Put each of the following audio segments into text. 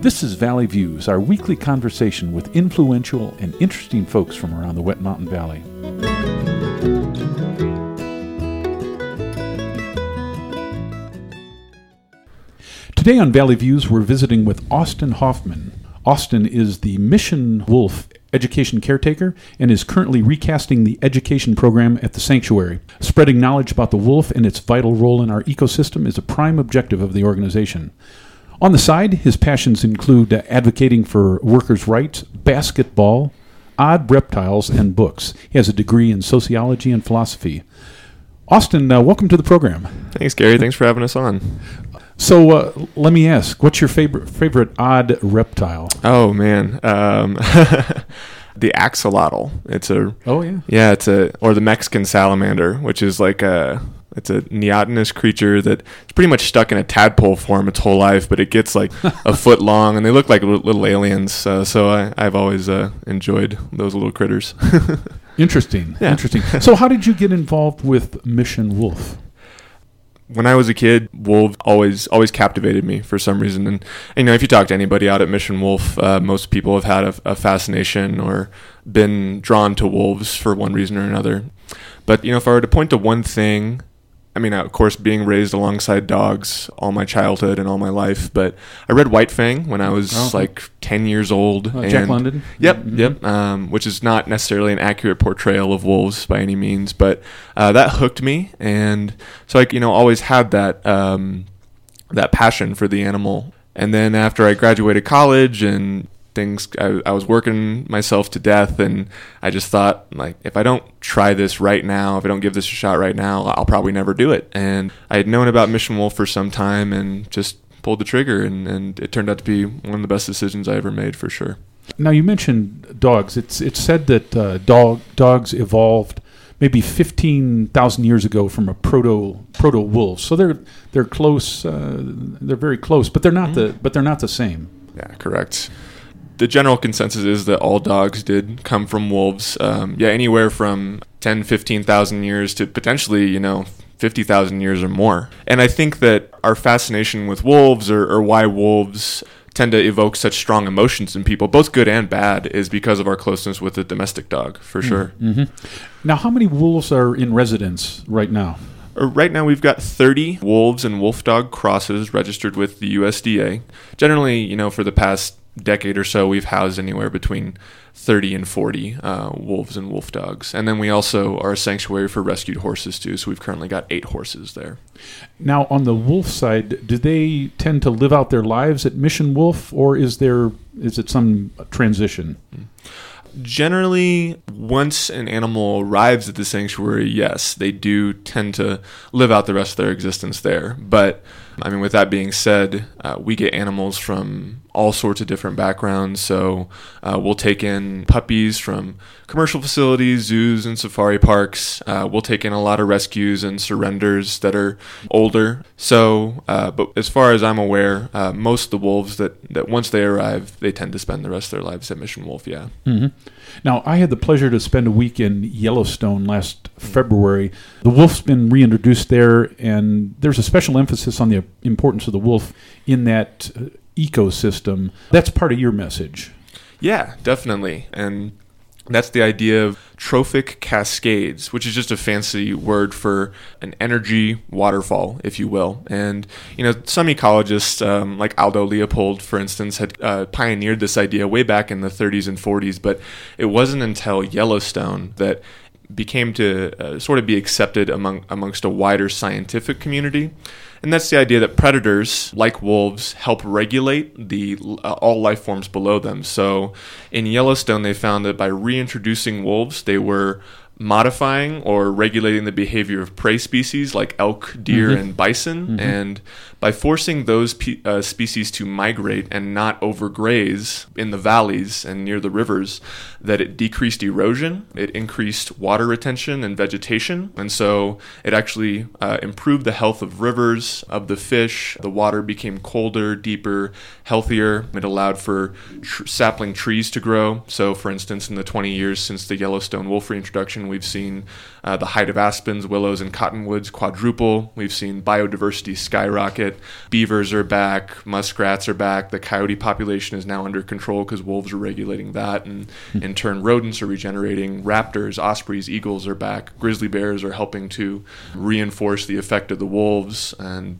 This is Valley Views, our weekly conversation with influential and interesting folks from around the Wet Mountain Valley. Today on Valley Views, we're visiting with Austin Hoffman. Austin is the Mission Wolf education caretaker and is currently recasting the education program at the sanctuary. Spreading knowledge about the wolf and its vital role in our ecosystem is a prime objective of the organization. On the side, his passions include advocating for workers' rights, basketball, odd reptiles, and books. He has a degree in sociology and philosophy. Austin, uh, welcome to the program. Thanks, Gary. Thanks for having us on. So uh, let me ask, what's your favorite favorite odd reptile? Oh man, um, the axolotl. It's a Oh yeah, yeah, it's a or the Mexican salamander, which is like a it's a neotenous creature that it's pretty much stuck in a tadpole form its whole life, but it gets like a foot long, and they look like little, aliens. Uh, so I, I've always uh, enjoyed those little critters. interesting, Yeah. interesting. So how did you get involved with Mission Wolf? when I was a kid, wolves always always captivated me for some reason. And, you know, if you talk to anybody out at Mission Wolf, uh, most people have had a, a fascination or been drawn to wolves for one reason or another. But you know, if I were to point to one thing, I mean, of course, being raised alongside dogs all my childhood and all my life. But I read White Fang when I was Oh, like ten years old. Uh, Jack London. Yep, Mhm. yep. Um, which is not necessarily an accurate portrayal of wolves by any means, but uh, that hooked me, and so I, you know, always had that um, that passion for the animal. And then after I graduated college and things, I, I was working myself to death, and I just thought, like, if I don't try this right now, if I don't give this a shot right now, I'll probably never do it. And I had known about Mission Wolf for some time, and just pulled the trigger, and, and it turned out to be one of the best decisions I ever made for sure. Now you mentioned dogs. It's it's said that uh, dog dogs evolved maybe fifteen thousand years ago from a proto proto wolf. So they're they're close. Uh, they're very close, but they're not the but they're not the same. Yeah, correct. The general consensus is that all dogs did come from wolves. Um, yeah, anywhere from 10, 15,000 years to potentially, you know, 50,000 years or more. And I think that our fascination with wolves or, or why wolves tend to evoke such strong emotions in people, both good and bad, is because of our closeness with the domestic dog, for sure. hmm Now, how many wolves are in residence right now? Uh, Right now, we've got 30 wolves and wolf dog crosses registered with the USDA. Generally, you know, for the past decade or so, we've housed anywhere between 30 and 40 uh, wolves and wolf dogs. And then we also are a sanctuary for rescued horses, too. So we've currently got eight horses there. Now, on the wolf side, do they tend to live out their lives at Mission Wolf, or is there is it some transition? Generally, once an animal arrives at the sanctuary, yes, they do tend to live out the rest of their existence there. But, I mean, with that being said, uh, we get animals from all sorts of different backgrounds. So, uh, we'll take in puppies from commercial facilities, zoos, and safari parks. Uh, we'll take in a lot of rescues and surrenders that are older. So, uh, but as far as I'm aware, uh, most of the wolves that, that once they arrive, they tend to spend the rest of their lives at Mission Wolf, yeah. hmm Now, I had the pleasure to spend a week in Yellowstone last February. The wolf's been reintroduced there, and there's a special emphasis on the importance of the wolf in that uh, ecosystem. That's part of your message. Yeah, definitely. And that's the idea of trophic cascades, which is just a fancy word for an energy waterfall, if you will. And, you know, some ecologists, um, like Aldo Leopold, for instance, had uh, pioneered this idea way back in the 30s and 40s, but it wasn't until Yellowstone that became to uh, sort of be accepted among amongst a wider scientific community. And that's the idea that predators, like wolves, help regulate the uh, all life forms below them. So, in Yellowstone, they found that by reintroducing wolves, they were modifying or regulating the behavior of prey species like elk, deer, and bison. And by forcing those pe- uh, species to migrate and not overgraze in the valleys and near the rivers, that it decreased erosion, it increased water retention and vegetation, and so it actually uh, improved the health of rivers, of the fish. The water became colder, deeper, healthier. It allowed for tr- sapling trees to grow. So, for instance, in the 20 years since the Yellowstone wolf reintroduction, we've seen uh, the height of aspens, willows, and cottonwoods quadruple. We've seen biodiversity skyrocket. Beavers are back, muskrats are back. The coyote population is now under control because wolves are regulating that, and in turn, rodents are regenerating. Raptors, ospreys, eagles are back. Grizzly bears are helping to reinforce the effect of the wolves and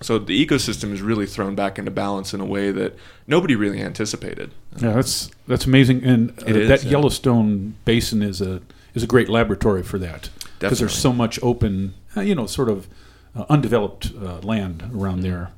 so the ecosystem is really thrown back into balance in a way that nobody really anticipated. Yeah, that's that's amazing, and uh, is, that yeah. Yellowstone Basin is a is a great laboratory for that because there's so much open, uh, you know, sort of uh, undeveloped uh, land around Mm-hmm. there.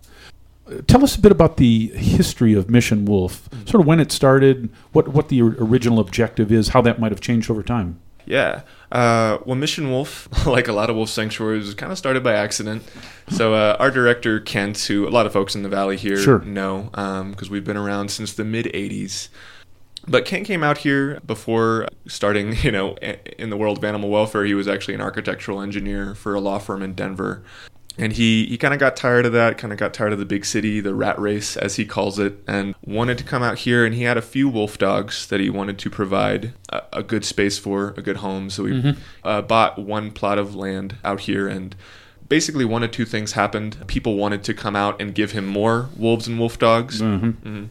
Tell us a bit about the history of Mission Wolf, Mm-hmm. sort of when it started, what what the original objective is, how that might have changed over time. Yeah. Uh, well, Mission Wolf, like a lot of wolf sanctuaries, was kind of started by accident. So uh, our director Kent, who a lot of folks in the valley here Sure. know, because we've been around since the mid '80s. But Kent came out here before starting, you know, in the world of animal welfare. He was actually an architectural engineer for a law firm in Denver. And he, he kind of got tired of that, kind of got tired of the big city, the rat race, as he calls it, and wanted to come out here. And he had a few wolf dogs that he wanted to provide a, a good space for, a good home. So he uh, bought one plot of land out here. And basically, one of two things happened. People wanted to come out and give him more wolves and wolf dogs Mhm.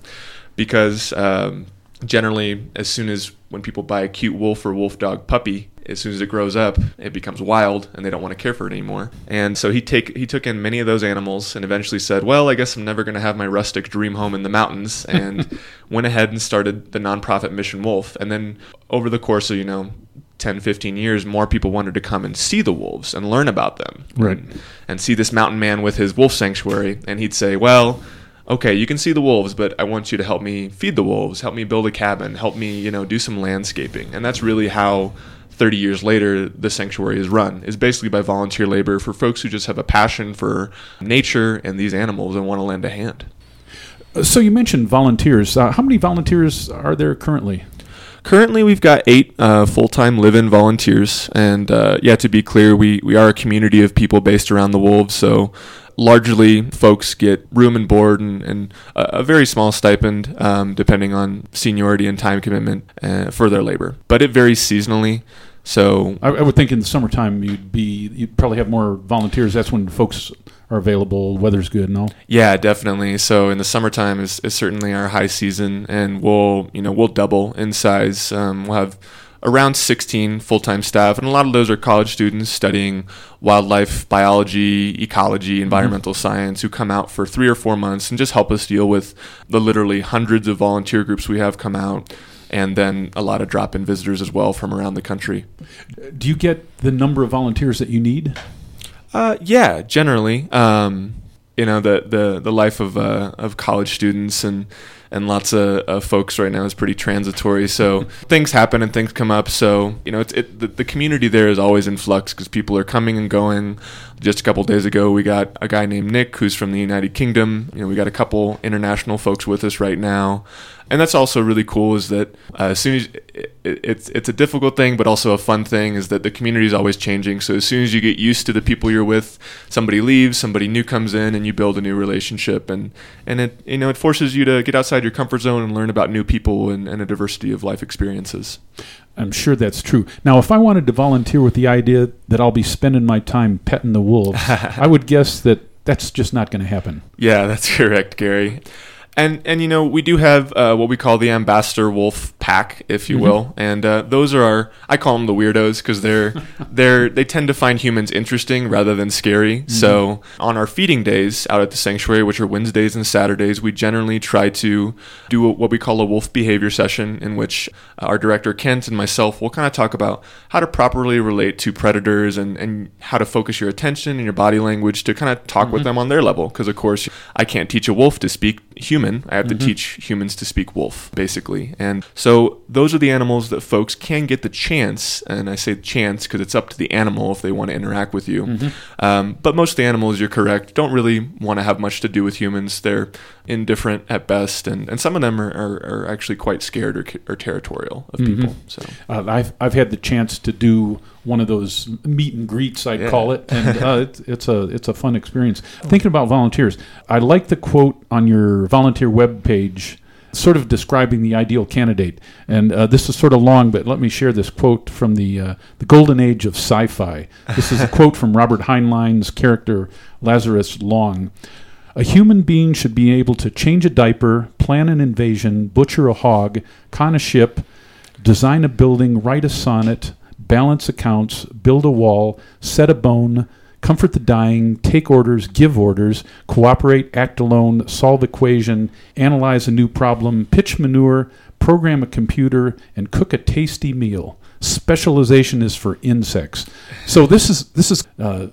because um, generally, as soon as when people buy a cute wolf or wolf dog puppy, as soon as it grows up, it becomes wild, and they don't want to care for it anymore. And so he take he took in many of those animals, and eventually said, "Well, I guess I'm never going to have my rustic dream home in the mountains," and went ahead and started the nonprofit Mission Wolf. And then over the course of you know 10, 15 years, more people wanted to come and see the wolves and learn about them. Right. And, and see this mountain man with his wolf sanctuary. And he'd say, Well, okay, you can see the wolves, but I want you to help me feed the wolves, help me build a cabin, help me, you know, do some landscaping. And that's really how 30 years later the sanctuary is run is basically by volunteer labor for folks who just have a passion for nature and these animals and want to lend a hand. So you mentioned volunteers. Uh, how many volunteers are there currently? Currently, we've got eight uh, full-time live-in volunteers, and uh, yeah, to be clear, we we are a community of people based around the wolves. So, largely, folks get room and board and, and a, a very small stipend, um, depending on seniority and time commitment uh, for their labor. But it varies seasonally. So I, I would think in the summertime you'd be you'd probably have more volunteers. That's when folks are available. Weather's good and all. Yeah, definitely. So in the summertime is, is certainly our high season, and we'll you know we'll double in size. Um, we'll have around 16 full-time staff, and a lot of those are college students studying wildlife biology, ecology, environmental science, who come out for three or four months and just help us deal with the literally hundreds of volunteer groups we have come out. And then a lot of drop-in visitors as well from around the country. Do you get the number of volunteers that you need? Uh, yeah, generally. Um, you know, the, the, the life of, uh, of college students and, and lots of, of folks right now is pretty transitory. So things happen and things come up. So, you know, it's, it, the, the community there is always in flux because people are coming and going. Just a couple days ago, we got a guy named Nick who's from the United Kingdom. You know, we got a couple international folks with us right now. And that's also really cool is that uh, as soon as it, it, it's it's a difficult thing, but also a fun thing is that the community is always changing. So as soon as you get used to the people you're with, somebody leaves, somebody new comes in, and you build a new relationship, and and it you know it forces you to get outside your comfort zone and learn about new people and, and a diversity of life experiences. I'm sure that's true. Now, if I wanted to volunteer with the idea that I'll be spending my time petting the wolves, I would guess that that's just not going to happen. Yeah, that's correct, Gary. And and you know we do have uh, what we call the ambassador wolf pack, if you mm-hmm. will, and uh, those are our I call them the weirdos because they're they're they tend to find humans interesting rather than scary. Mm-hmm. So on our feeding days out at the sanctuary, which are Wednesdays and Saturdays, we generally try to do a, what we call a wolf behavior session, in which uh, our director Kent and myself will kind of talk about how to properly relate to predators and and how to focus your attention and your body language to kind of talk with mm-hmm. them on their level. Because of course I can't teach a wolf to speak human. I have to teach humans to speak wolf, basically. And so so those are the animals that folks can get the chance, and I say chance because it's up to the animal if they want to interact with you. Mm-hmm. Um, but most of the animals, you're correct, don't really want to have much to do with humans. They're indifferent at best, and, and some of them are, are, are actually quite scared or, or territorial of mm-hmm. people. So uh, I've I've had the chance to do one of those meet and greets, I'd yeah. call it, and uh, it's, it's a it's a fun experience. Thinking about volunteers, I like the quote on your volunteer web page sort of describing the ideal candidate. And uh, this is sort of long, but let me share this quote from the uh, the golden age of sci-fi. This is a quote from Robert Heinlein's character Lazarus Long. A human being should be able to change a diaper, plan an invasion, butcher a hog, conn a ship, design a building, write a sonnet, balance accounts, build a wall, set a bone, comfort the dying, take orders, give orders, cooperate, act alone, solve equation, analyze a new problem, pitch manure, program a computer, and cook a tasty meal. Specialization is for insects. So this is this is uh,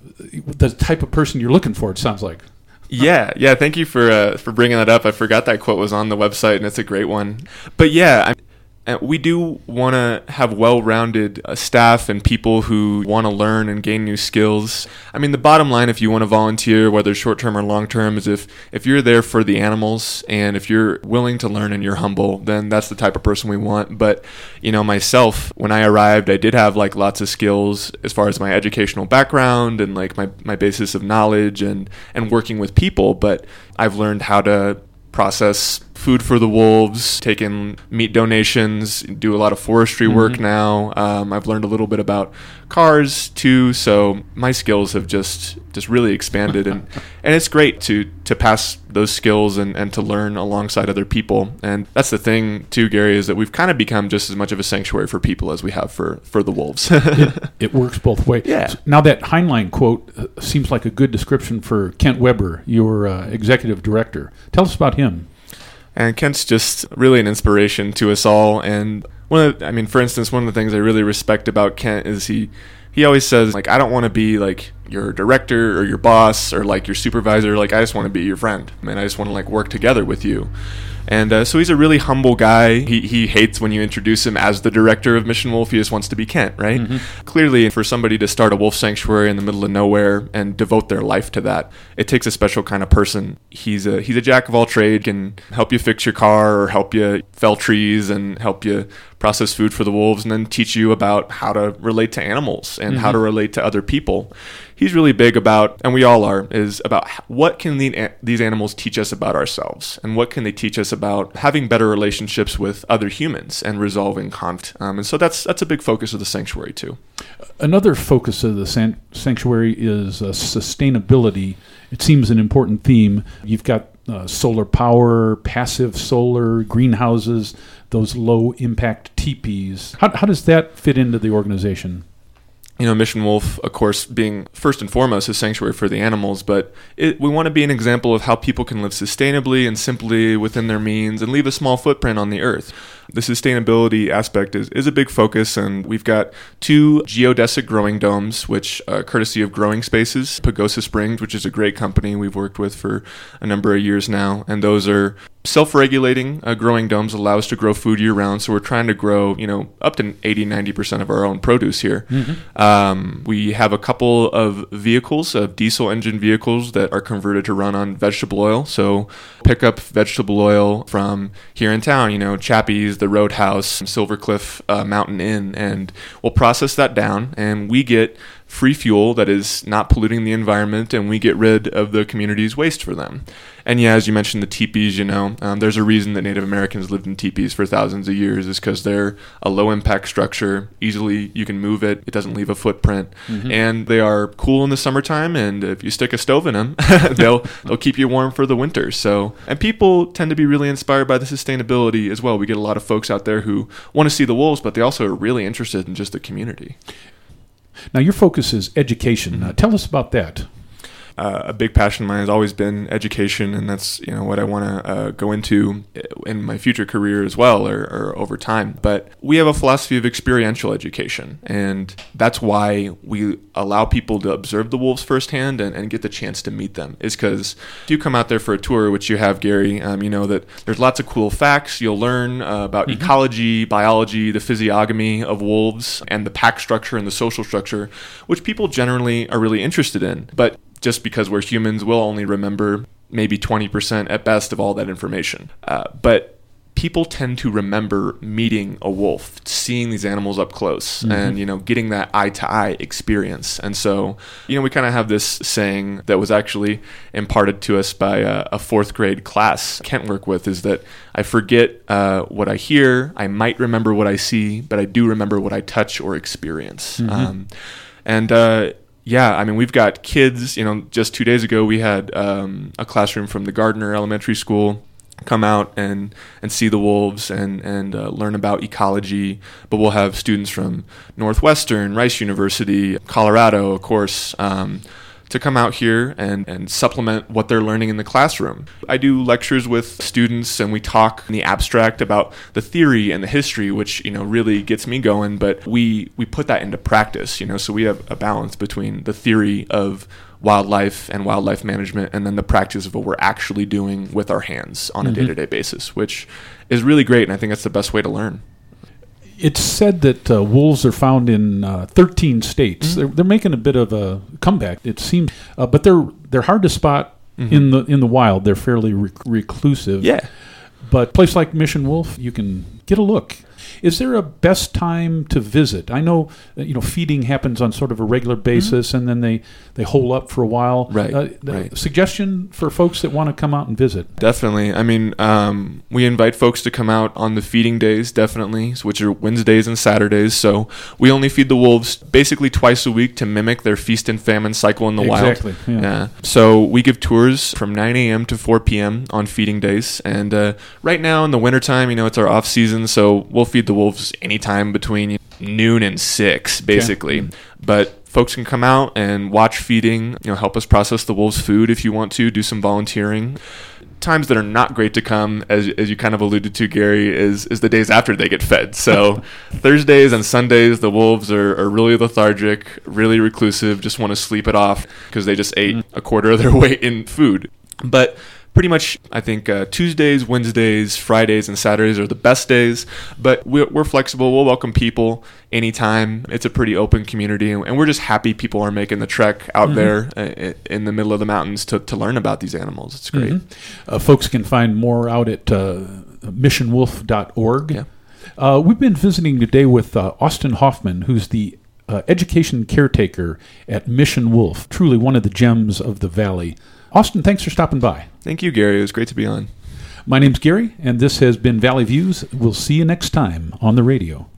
the type of person you're looking for. It sounds like. Yeah, yeah. Thank you for uh, for bringing that up. I forgot that quote was on the website, and it's a great one. But yeah, I- and we do want to have well-rounded uh, staff and people who want to learn and gain new skills. I mean, the bottom line, if you want to volunteer, whether short-term or long-term, is if if you're there for the animals and if you're willing to learn and you're humble, then that's the type of person we want. But you know, myself, when I arrived, I did have like lots of skills as far as my educational background and like my my basis of knowledge and and working with people. But I've learned how to process food for the wolves, taking meat donations, do a lot of forestry mm-hmm. work now. Um, I've learned a little bit about cars too, so my skills have just just really expanded, and and it's great to to pass those skills and, and to learn alongside other people. And that's the thing too, Gary, is that we've kind of become just as much of a sanctuary for people as we have for for the wolves. it, it, works both ways. Yeah. Now that Heinlein quote uh, seems like a good description for Kent Weber, your uh, executive director. Tell us about him. And Kent's just really an inspiration to us all. And one of the, I mean, for instance, one of the things I really respect about Kent is he he always says like I don't want to be like your director or your boss or like your supervisor. Like I just want to be your friend, man. I just want to like work together with you. And uh, so he's a really humble guy. He, he hates when you introduce him as the director of Mission Wolf. He just wants to be Kent, right? Mm-hmm. Clearly, for somebody to start a wolf sanctuary in the middle of nowhere and devote their life to that, it takes a special kind of person. He's a he's a jack of all trades, can help you fix your car or help you fell trees and help you process food for the wolves, and then teach you about how to relate to animals and mm-hmm. how to relate to other people he's really big about, and we all are, is about what can the, these animals teach us about ourselves, and what can they teach us about having better relationships with other humans and resolving conflict. Um, and so that's that's a big focus of the sanctuary too. Another focus of the san- sanctuary is uh, sustainability. It seems an important theme. You've got uh, solar power, passive solar, greenhouses, those low impact teepees. How, how does that fit into the organization? You know, Mission Wolf, of course, being first and foremost a sanctuary for the animals, but it, we want to be an example of how people can live sustainably and simply within their means and leave a small footprint on the earth. The sustainability aspect is, is a big focus, and we've got two geodesic growing domes, which, uh, courtesy of Growing Spaces, Pagosa Springs, which is a great company we've worked with for a number of years now, and those are self-regulating uh, growing domes allow us to grow food year round so we're trying to grow you know up to 80 90% of our own produce here mm-hmm. um, we have a couple of vehicles of diesel engine vehicles that are converted to run on vegetable oil so pick up vegetable oil from here in town you know chappie's the roadhouse Silver Cliff uh, mountain inn and we'll process that down and we get free fuel that is not polluting the environment and we get rid of the community's waste for them. And yeah, as you mentioned, the teepees, you know, um, there's a reason that Native Americans lived in teepees for thousands of years is because they're a low impact structure. Easily you can move it, it doesn't leave a footprint. Mm-hmm. And they are cool in the summertime. And if you stick a stove in them, they'll, they'll keep you warm for the winter. So, and people tend to be really inspired by the sustainability as well. We get a lot of folks out there who want to see the wolves, but they also are really interested in just the community. Now, your focus is education. Mm-hmm. Tell us about that. Uh, a big passion of mine has always been education, and that's you know what I want to uh, go into in my future career as well, or, or over time. But we have a philosophy of experiential education, and that's why we allow people to observe the wolves firsthand and, and get the chance to meet them. Is because if you come out there for a tour, which you have, Gary, um, you know that there's lots of cool facts you'll learn uh, about mm-hmm. ecology, biology, the physiognomy of wolves, and the pack structure and the social structure, which people generally are really interested in. But just because we're humans, we'll only remember maybe 20% at best of all that information. Uh, but people tend to remember meeting a wolf, seeing these animals up close, mm-hmm. and you know, getting that eye to eye experience. And so, you know, we kind of have this saying that was actually imparted to us by a, a, fourth grade class Kent work with is that I forget uh, what I hear, I might remember what I see, but I do remember what I touch or experience. Mm-hmm. Um, and uh, yeah, I mean, we've got kids. You know, just two days ago, we had um, a classroom from the Gardner Elementary School come out and and see the wolves and and uh, learn about ecology. But we'll have students from Northwestern, Rice University, Colorado, of course. Um, to come out here and, and supplement what they're learning in the classroom. I do lectures with students and we talk in the abstract about the theory and the history, which, you know, really gets me going, but we, we put that into practice, you know, so we have a balance between the theory of wildlife and wildlife management and then the practice of what we're actually doing with our hands on a mm-hmm. day-to-day basis, which is really great and I think that's the best way to learn it's said that uh, wolves are found in uh, 13 states. Mm-hmm. They're, they're making a bit of a comeback, it seems, uh, but they're they're hard to spot mm-hmm. in the in the wild. They're fairly rec- reclusive. Yeah, but place like Mission Wolf, you can get a look. Is there a best time to visit? I know you know feeding happens on sort of a regular mm-hmm. basis, mm-hmm. and then they they hole up for a while. Right. Uh, right. Suggestion for folks that want to come out and visit. Definitely. I mean, um, we invite folks to come out on the feeding days, definitely, which are Wednesdays and Saturdays. So we only feed the wolves basically twice a week to mimic their feast and famine cycle in the exactly, wild. Exactly. Yeah. yeah. So we give tours from 9 a.m. to 4 p.m. on feeding days, and uh, right now in the wintertime, you know, it's our off season, so we'll feed the Wolves anytime between noon and six, basically. Okay. But folks can come out and watch feeding. You know, help us process the Wolves' food if you want to. Do some volunteering. Times that are not great to come, as, as you kind of alluded to, Gary, is is the days after they get fed. So Thursdays and Sundays, the wolves are, are really lethargic, really reclusive, just want to sleep it off because they just ate mm. a quarter of their weight in food. But pretty much i think uh, tuesdays wednesdays fridays and saturdays are the best days. But we're, we're, flexible. We'll welcome people anytime. It's a pretty open community and we're just happy people are making the trek out mm-hmm. there uh, in the middle of the mountains to, to learn about these animals. It's great. Mm-hmm. uh, folks can find more out at uh, missionwolf.org yeah. Uh, we've been visiting today with uh, austin hoffman who's the education caretaker at mission wolf truly one of the gems of the valley austin thanks for stopping by Thank you, Gary. It was great to be on. My name's Gary, and this has been Valley Views. We'll see you next time on the radio.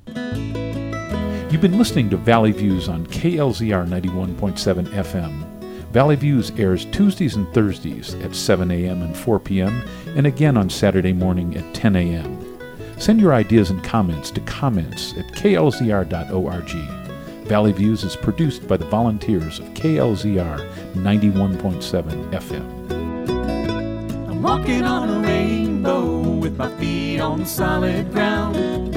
You've been listening to Valley Views on KLZR 91.7 FM. Valley Views airs Tuesdays and Thursdays at 7 a.m. and 4 p.m., and again on Saturday morning at 10 a.m. Send your ideas and comments to comments at klzr.org. Valley Views is produced by the volunteers of KLZR 91.7 FM walking on a rainbow with my feet on solid ground.